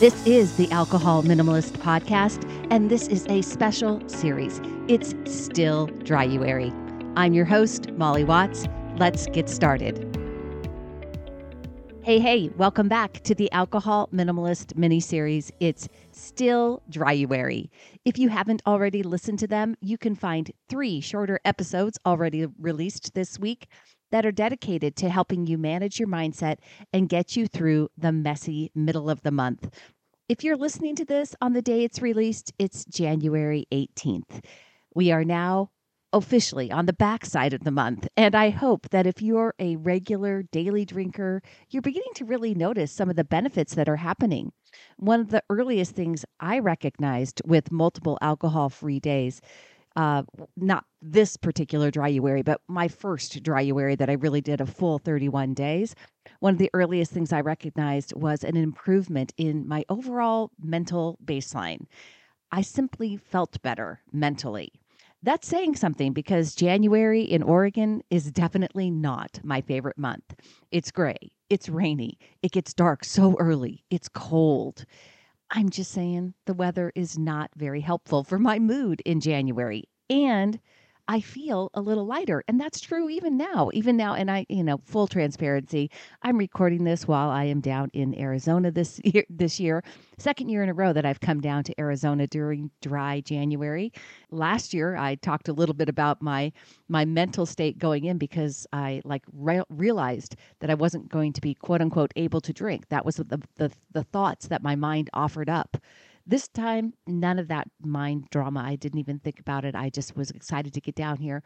This is the Alcohol Minimalist Podcast, and this is a special series. It's still Dryuary. I'm your host, Molly Watts. Let's get started. Hey, hey, welcome back to the Alcohol Minimalist mini series. It's still Dryuary. If you haven't already listened to them, you can find three shorter episodes already released this week that are dedicated to helping you manage your mindset and get you through the messy middle of the month. If you're listening to this on the day it's released, it's January 18th. We are now officially on the backside of the month. And I hope that if you're a regular daily drinker, you're beginning to really notice some of the benefits that are happening. One of the earliest things I recognized with multiple alcohol free days uh, not this particular dryuary, but my first dryuary that I really did a full 31 days. One of the earliest things I recognized was an improvement in my overall mental baseline. I simply felt better mentally. That's saying something because January in Oregon is definitely not my favorite month. It's gray, it's rainy, it gets dark so early, it's cold. I'm just saying the weather is not very helpful for my mood in January. And I feel a little lighter. And that's true even now. Even now, and I, you know, full transparency, I'm recording this while I am down in Arizona this year this year. Second year in a row that I've come down to Arizona during dry January. Last year I talked a little bit about my my mental state going in because I like re- realized that I wasn't going to be quote unquote able to drink. That was the the, the thoughts that my mind offered up. This time, none of that mind drama. I didn't even think about it. I just was excited to get down here,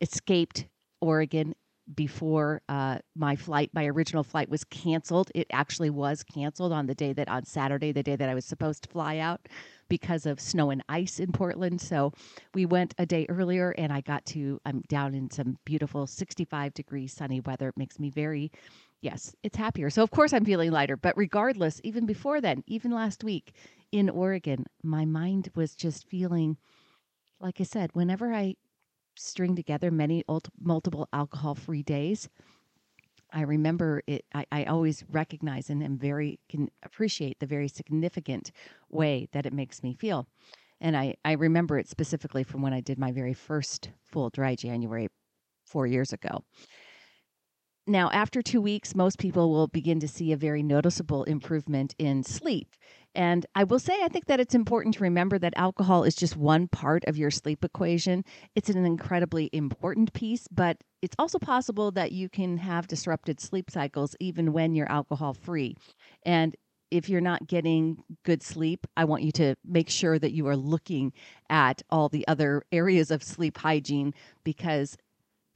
escaped Oregon before uh, my flight, my original flight was canceled. It actually was canceled on the day that, on Saturday, the day that I was supposed to fly out because of snow and ice in Portland. So we went a day earlier and I got to, I'm down in some beautiful 65 degree sunny weather. It makes me very, yes, it's happier. So of course I'm feeling lighter. But regardless, even before then, even last week, in Oregon, my mind was just feeling, like I said, whenever I string together many multiple alcohol free days, I remember it, I, I always recognize and am very, can appreciate the very significant way that it makes me feel. And I, I remember it specifically from when I did my very first full dry January four years ago. Now, after two weeks, most people will begin to see a very noticeable improvement in sleep. And I will say, I think that it's important to remember that alcohol is just one part of your sleep equation. It's an incredibly important piece, but it's also possible that you can have disrupted sleep cycles even when you're alcohol free. And if you're not getting good sleep, I want you to make sure that you are looking at all the other areas of sleep hygiene because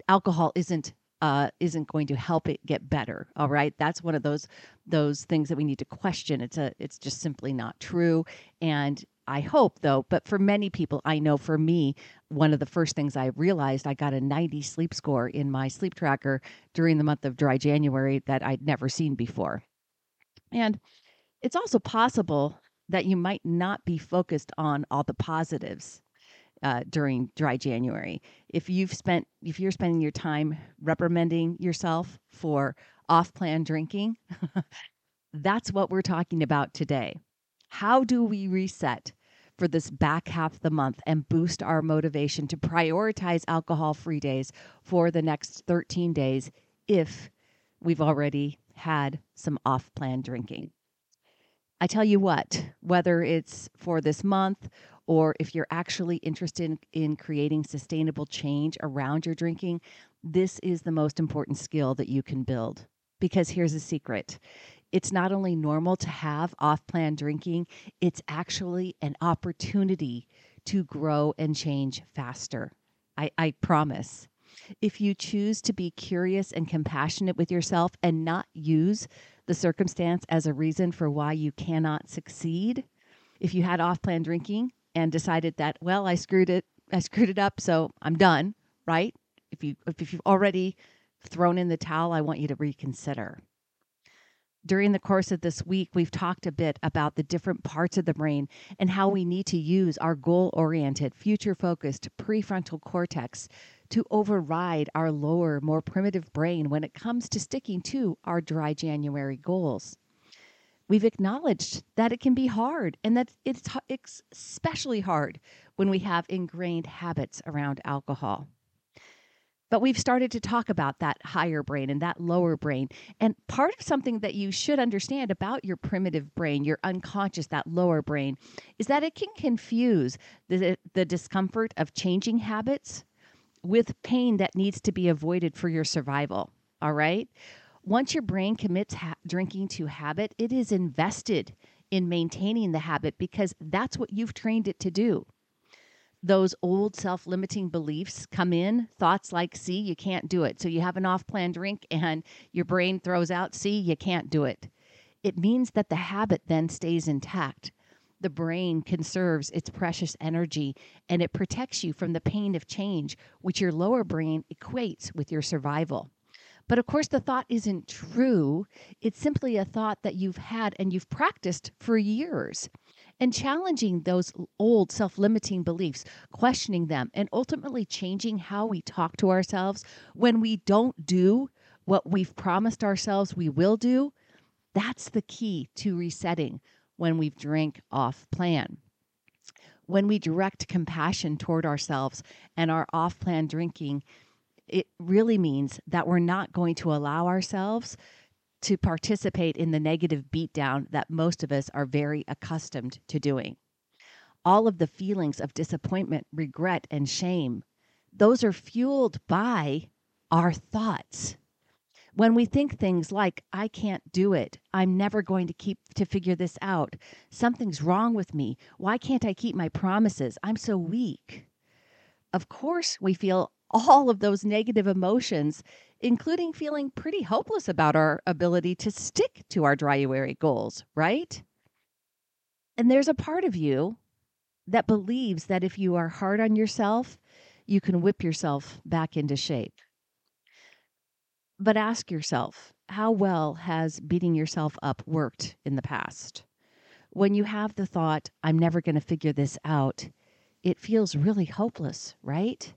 alcohol isn't uh, isn't going to help it get better. All right, that's one of those those things that we need to question. It's a it's just simply not true. And I hope though, but for many people, I know for me, one of the first things I realized I got a 90 sleep score in my sleep tracker during the month of dry January that I'd never seen before. And it's also possible that you might not be focused on all the positives uh, during dry January. If you've spent, if you're spending your time reprimanding yourself for off plan drinking, that's what we're talking about today. How do we reset for this back half of the month and boost our motivation to prioritize alcohol free days for the next 13 days if we've already had some off plan drinking? I tell you what, whether it's for this month or if you're actually interested in, in, creating sustainable change around your drinking, this is the most important skill that you can build. Because here's a secret it's not only normal to have off plan drinking, it's actually an opportunity to grow and change faster. I, I promise. If you choose to be curious and compassionate with yourself and not use the circumstance as a reason for why you cannot succeed, if you had off plan drinking, and decided that well i screwed it i screwed it up so i'm done right? If you if you've already thrown in the towel i want you to reconsider. During the course of this week we've talked a bit about the different parts of the brain and how we need to use our goal oriented future focused prefrontal cortex to override our lower more primitive brain when it comes to sticking to our dry january goals We've acknowledged that it can be hard and that it's, especially hard when we have ingrained habits around alcohol. But we've started to talk about that higher brain and that lower brain. And part of something that you should understand about your primitive brain, your unconscious, that lower brain, is that it can confuse the, the discomfort of changing habits with pain that needs to be avoided for your survival. All right? Once your brain commits ha- drinking to habit, it is invested in maintaining the habit because that's what you've trained it to do those old self limiting beliefs come in, thoughts like, see, you can't do it. So you have an off plan drink and your brain throws out, see, you can't do it. It means that the habit then stays intact. The brain conserves its precious energy and it protects you from the pain of change, which your lower brain equates with your survival. But of course, the thought isn't true. It's simply a thought that you've had and you've practiced for years and challenging those old self limiting beliefs, questioning them, and ultimately changing how we talk to ourselves when we don't do what we've promised ourselves we will do. That's the key to resetting when we've drank off plan. When we direct compassion toward ourselves and our off plan drinking, it really means that we're not going to allow ourselves to participate in the negative beatdown that most of us are very accustomed to doing. All of the feelings of disappointment, regret, and shame, those are fueled by our thoughts. When we think things like, I can't do it, I'm never going to keep to figure this out, something's wrong with me, why can't I keep my promises, I'm so weak. Of course, we feel all of those negative emotions including feeling pretty hopeless about our ability to stick to our Dryuary goals, right? And there's a part of you that believes that if you are hard on yourself, you can whip yourself back into shape. But ask yourself, how well has beating yourself up worked in the past? When you have the thought, I'm never going to figure this out, it feels really hopeless, right?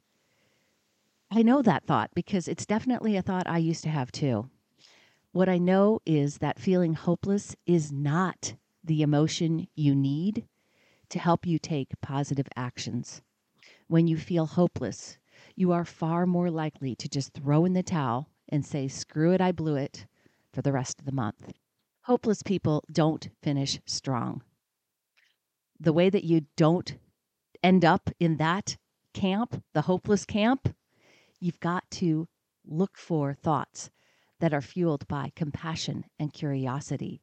I know that thought because it's definitely a thought I used to have too. What I know is that feeling hopeless is not the emotion you need to help you take positive actions. When you feel hopeless, you are far more likely to just throw in the towel and say, screw it, I blew it for the rest of the month. Hopeless people don't finish strong. The way that you don't end up in that camp, the hopeless camp, You've got to look for thoughts that are fueled by compassion and curiosity.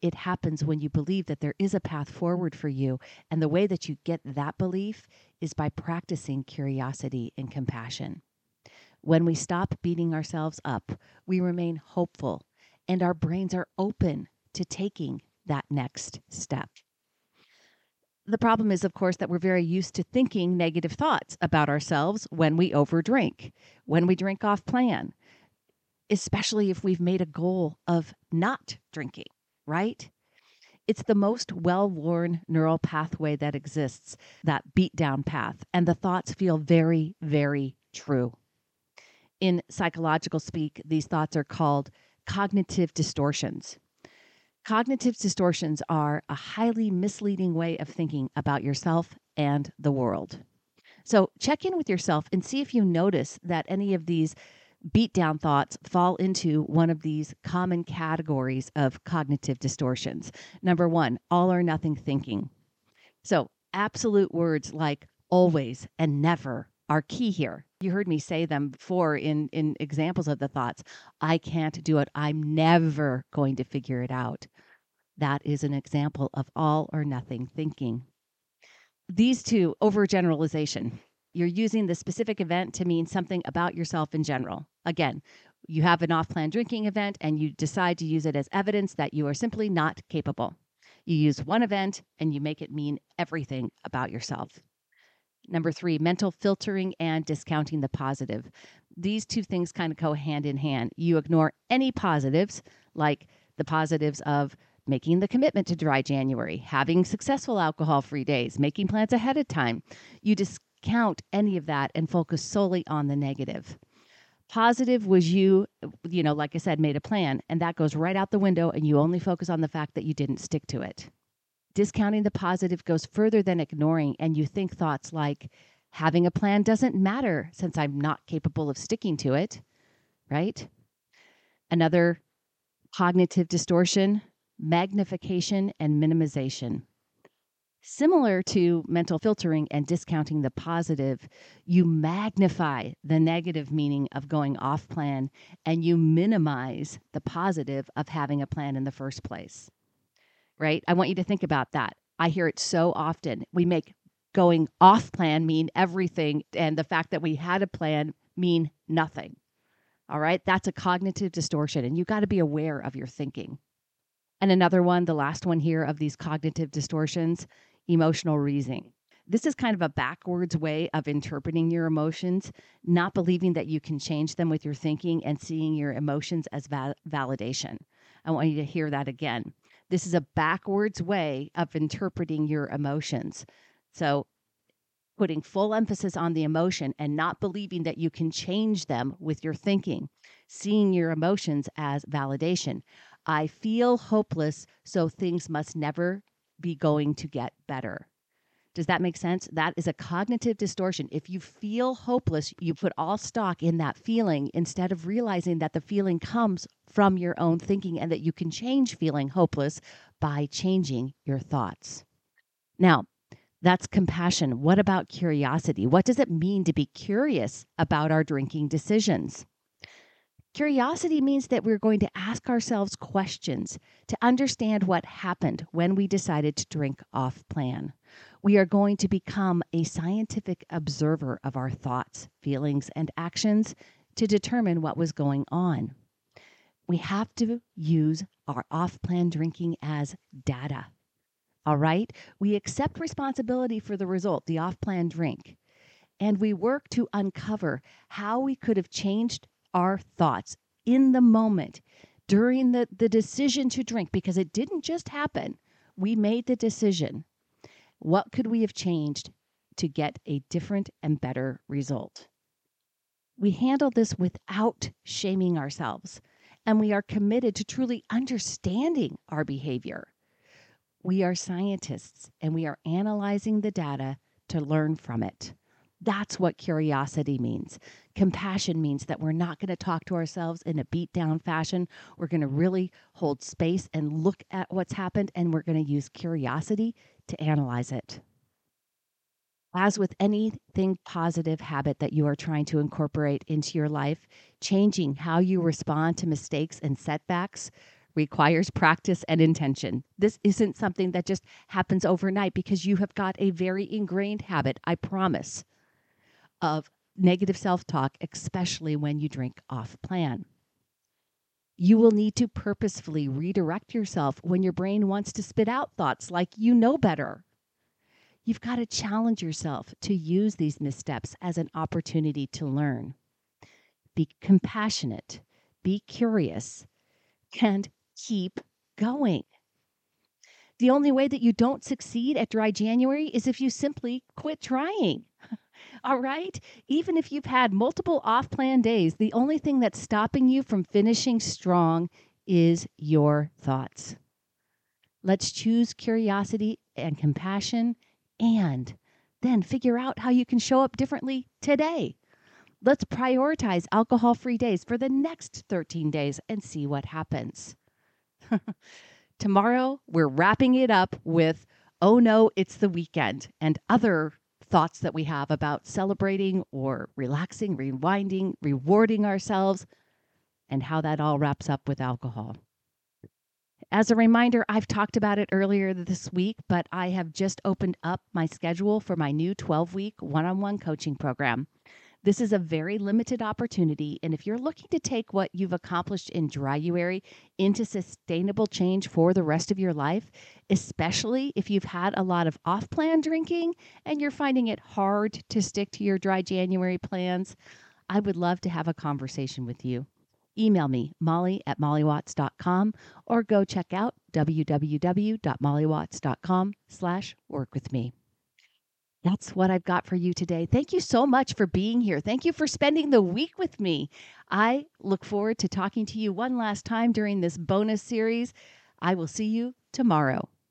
It happens when you believe that there is a path forward for you. And the way that you get that belief is by practicing curiosity and compassion. When we stop beating ourselves up, we remain hopeful and our brains are open to taking that next step. The problem is, of course, that we're very used to thinking negative thoughts about ourselves when we overdrink, when we drink off plan, especially if we've made a goal of not drinking, right? It's the most well worn neural pathway that exists, that beat down path, and the thoughts feel very, very true. In psychological speak, these thoughts are called cognitive distortions. Cognitive distortions are a highly misleading way of thinking about yourself and the world. So check in with yourself and see if you notice that any of these beat down thoughts fall into one of these common categories of cognitive distortions. Number one, all or nothing thinking. So absolute words like always and never are key here. You heard me say them before in, in examples of the thoughts. I can't do it. I'm never going to figure it out. That is an example of all or nothing thinking. These two, overgeneralization. You're using the specific event to mean something about yourself in general. Again, you have an off plan drinking event and you decide to use it as evidence that you are simply not capable. You use one event and you make it mean everything about yourself. Number three, mental filtering and discounting the positive. These two things kind of go hand in hand. You ignore any positives, like the positives of making the commitment to dry January, having successful alcohol free days, making plans ahead of time. You discount any of that and focus solely on the negative. Positive was you, you know, like I said, made a plan, and that goes right out the window, and you only focus on the fact that you didn't stick to it. Discounting the positive goes further than ignoring, and you think thoughts like, having a plan doesn't matter since I'm not capable of sticking to it, right? Another cognitive distortion, magnification, and minimization. Similar to mental filtering and discounting the positive, you magnify the negative meaning of going off plan and you minimize the positive of having a plan in the first place. Right? I want you to think about that. I hear it so often. We make going off plan mean everything, and the fact that we had a plan mean nothing. All right? That's a cognitive distortion, and you got to be aware of your thinking. And another one, the last one here of these cognitive distortions, emotional reasoning. This is kind of a backwards way of interpreting your emotions, not believing that you can change them with your thinking and seeing your emotions as va- validation. I want you to hear that again. This is a backwards way of interpreting your emotions. So, putting full emphasis on the emotion and not believing that you can change them with your thinking, seeing your emotions as validation. I feel hopeless, so things must never be going to get better. Does that make sense? That is a cognitive distortion. If you feel hopeless, you put all stock in that feeling instead of realizing that the feeling comes from your own thinking and that you can change feeling hopeless by changing your thoughts. Now, that's compassion. What about curiosity? What does it mean to be curious about our drinking decisions? Curiosity means that we're going to ask ourselves questions to understand what happened when we decided to drink off plan. We are going to become a scientific observer of our thoughts, feelings, and actions to determine what was going on. We have to use our off plan drinking as data. All right? We accept responsibility for the result, the off plan drink, and we work to uncover how we could have changed our thoughts in the moment during the, the decision to drink because it didn't just happen. We made the decision. What could we have changed to get a different and better result? We handle this without shaming ourselves, and we are committed to truly understanding our behavior. We are scientists and we are analyzing the data to learn from it. That's what curiosity means. Compassion means that we're not going to talk to ourselves in a beat down fashion. We're going to really hold space and look at what's happened, and we're going to use curiosity to analyze it. As with anything positive habit that you are trying to incorporate into your life, changing how you respond to mistakes and setbacks requires practice and intention. This isn't something that just happens overnight because you have got a very ingrained habit, I promise of negative self talk, especially when you drink off plan. You will need to purposefully redirect yourself when your brain wants to spit out thoughts like you know better. You've got to challenge yourself to use these missteps as an opportunity to learn. Be compassionate, be curious, and keep going. The only way that you don't succeed at dry January is if you simply quit trying. All right. Even if you've had multiple off plan days, the only thing that's stopping you from finishing strong is your thoughts. Let's choose curiosity and compassion and then figure out how you can show up differently today. Let's prioritize alcohol free days for the next 13 days and see what happens. Tomorrow, we're wrapping it up with Oh No, It's the Weekend and other thoughts that we have about celebrating or relaxing, rewinding, rewarding ourselves, and how that all wraps up with alcohol. As a reminder, I've talked about it earlier this week, but I have just opened up my schedule for my new 12 week one on one coaching program. This is a very limited opportunity, and if you're looking to take what you've accomplished in Dryuary into sustainable change for the rest of your life, especially if you've had a lot of off plan drinking and you're finding it hard to stick to your dry January plans, I would love to have a conversation with you. Email me, molly at mollywatts.com, or go check out www.mollywatts.com slash work with me. That's what I've got for you today. Thank you so much for being here. Thank you for spending the week with me. I look forward to talking to you one last time during this bonus series. I will see you tomorrow.